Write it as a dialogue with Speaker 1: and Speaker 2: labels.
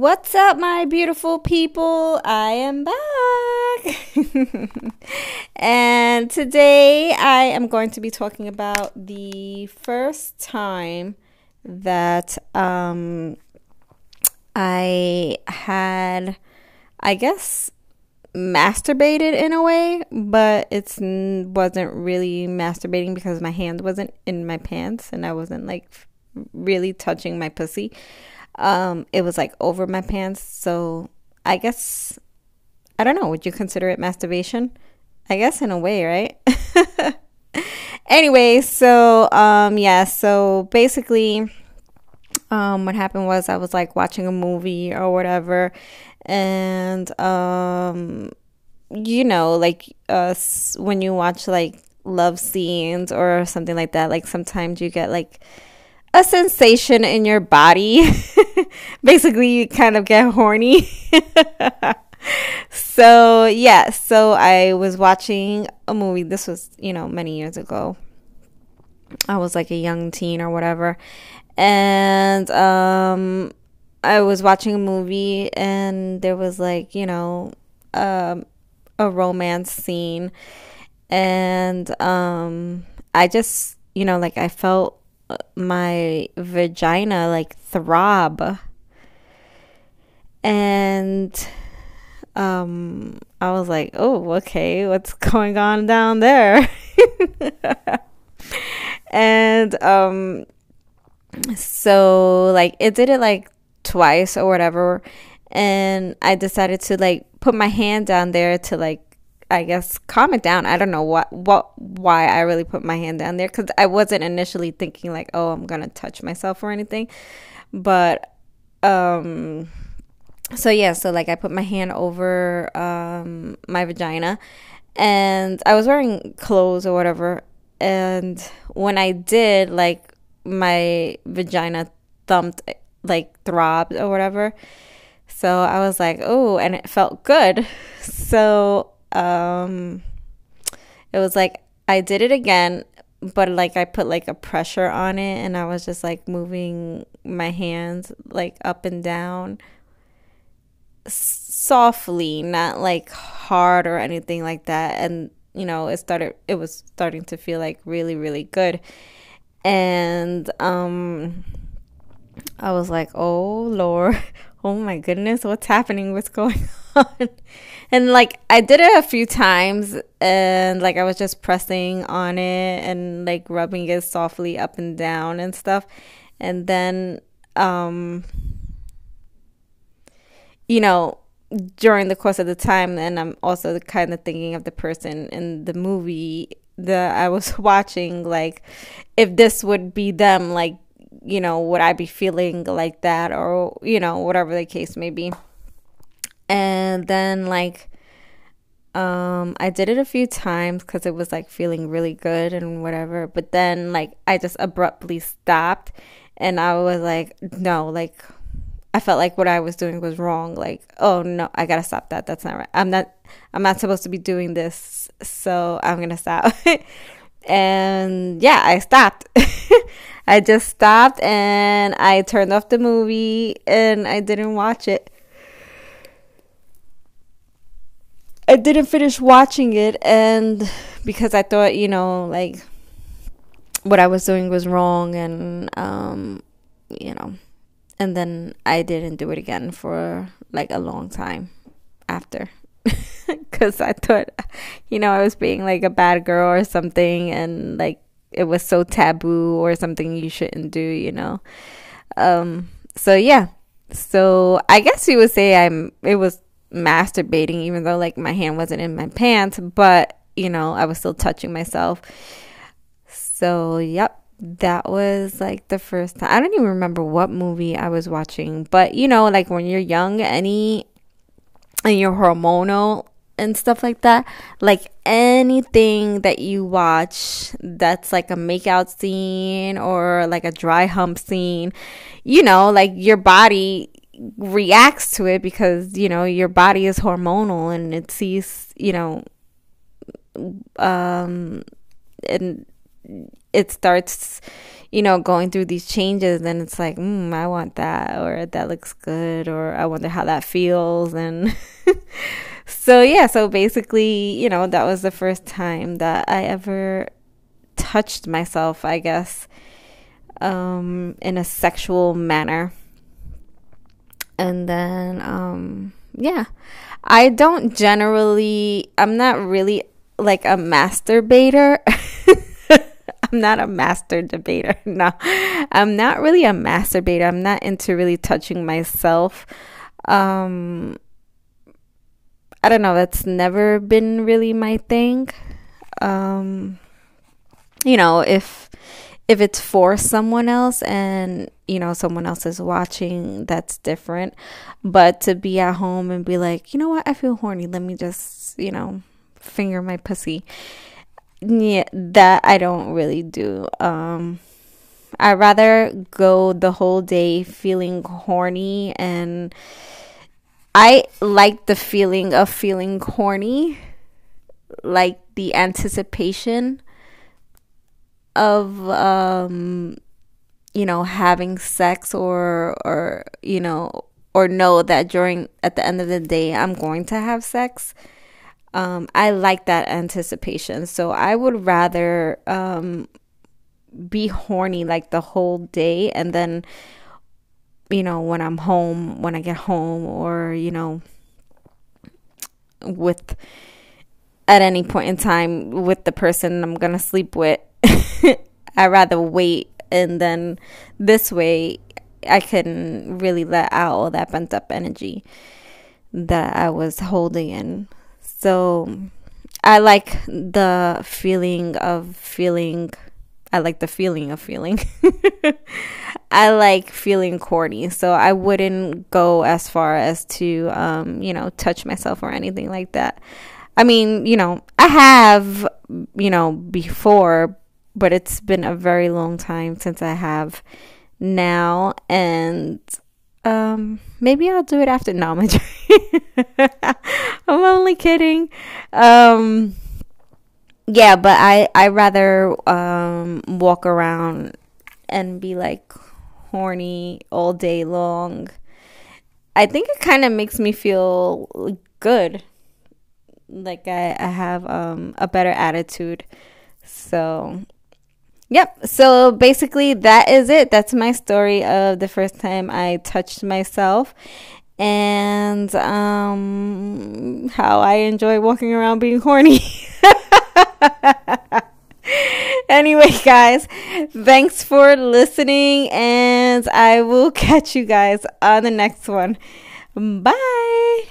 Speaker 1: What's up, my beautiful people? I am back. and today I am going to be talking about the first time that um, I had, I guess, masturbated in a way, but it wasn't really masturbating because my hand wasn't in my pants and I wasn't like really touching my pussy. Um, it was like over my pants, so I guess I don't know. Would you consider it masturbation? I guess in a way, right? anyway, so um, yeah, so basically, um, what happened was I was like watching a movie or whatever, and um you know like uh when you watch like love scenes or something like that like sometimes you get like a sensation in your body. Basically you kind of get horny. So yeah so i was watching a movie. This was you know many years ago. I was like a young teen or whatever. And um I was watching a movie and there was like, you know, um, a romance scene. And um I just, you know, like I felt my vagina like throb. And um I was like, "Oh, okay, what's going on down there?" and um so like it did it like twice or whatever and I decided to like put my hand down there to like I guess calm it down. I don't know what what why I really put my hand down there cuz I wasn't initially thinking like oh I'm going to touch myself or anything. But um so yeah, so like I put my hand over um my vagina and I was wearing clothes or whatever and when I did like my vagina thumped like throbbed or whatever. So I was like, oh, and it felt good. So um it was like I did it again, but like I put like a pressure on it and I was just like moving my hands like up and down softly, not like hard or anything like that. And you know, it started it was starting to feel like really really good. And um I was like, oh Lord, oh my goodness, what's happening? What's going And like, I did it a few times and like, I was just pressing on it and like rubbing it softly up and down and stuff. And then, um, you know, during the course of the time, and I'm also kind of thinking of the person in the movie that I was watching, like, if this would be them, like, you know, would I be feeling like that or, you know, whatever the case may be. And then, like, um, I did it a few times because it was like feeling really good and whatever. But then, like, I just abruptly stopped and I was like, no, like, I felt like what I was doing was wrong. Like, oh no, I gotta stop that. That's not right. I'm not, I'm not supposed to be doing this. So I'm gonna stop. and yeah, I stopped. I just stopped and I turned off the movie and I didn't watch it. I didn't finish watching it and because I thought, you know, like what I was doing was wrong and um you know and then I didn't do it again for like a long time after because I thought, you know, I was being like a bad girl or something, and like it was so taboo or something you shouldn't do, you know. Um, so yeah. So I guess you would say I'm it was masturbating even though like my hand wasn't in my pants, but you know, I was still touching myself. So, yep, that was like the first time. I don't even remember what movie I was watching, but you know, like when you're young, any and you're hormonal and stuff like that. Like anything that you watch that's like a makeout scene or like a dry hump scene, you know, like your body reacts to it because, you know, your body is hormonal and it sees, you know, um, and it starts you know, going through these changes, and it's like, mm, I want that, or that looks good, or I wonder how that feels. And so, yeah, so basically, you know, that was the first time that I ever touched myself, I guess, um, in a sexual manner. And then, um, yeah, I don't generally, I'm not really like a masturbator. I'm not a master debater. No, I'm not really a masturbator. I'm not into really touching myself. Um, I don't know. That's never been really my thing. Um, you know, if if it's for someone else and you know someone else is watching, that's different. But to be at home and be like, you know what, I feel horny. Let me just you know finger my pussy yeah, that I don't really do. Um, I rather go the whole day feeling horny and I like the feeling of feeling horny, like the anticipation of um you know having sex or or you know or know that during at the end of the day I'm going to have sex um, I like that anticipation. So I would rather um, be horny like the whole day and then, you know, when I'm home, when I get home, or, you know, with at any point in time with the person I'm going to sleep with. I rather wait and then this way I can really let out all that pent up energy that I was holding in. So I like the feeling of feeling. I like the feeling of feeling. I like feeling corny. So I wouldn't go as far as to, um, you know, touch myself or anything like that. I mean, you know, I have, you know, before, but it's been a very long time since I have now. And um, maybe I'll do it after. No, I'm, I'm only kidding. Um, yeah, but I I rather um walk around and be like horny all day long. I think it kind of makes me feel good. Like I, I have um a better attitude. So Yep. So basically, that is it. That's my story of the first time I touched myself and um, how I enjoy walking around being horny. anyway, guys, thanks for listening, and I will catch you guys on the next one. Bye.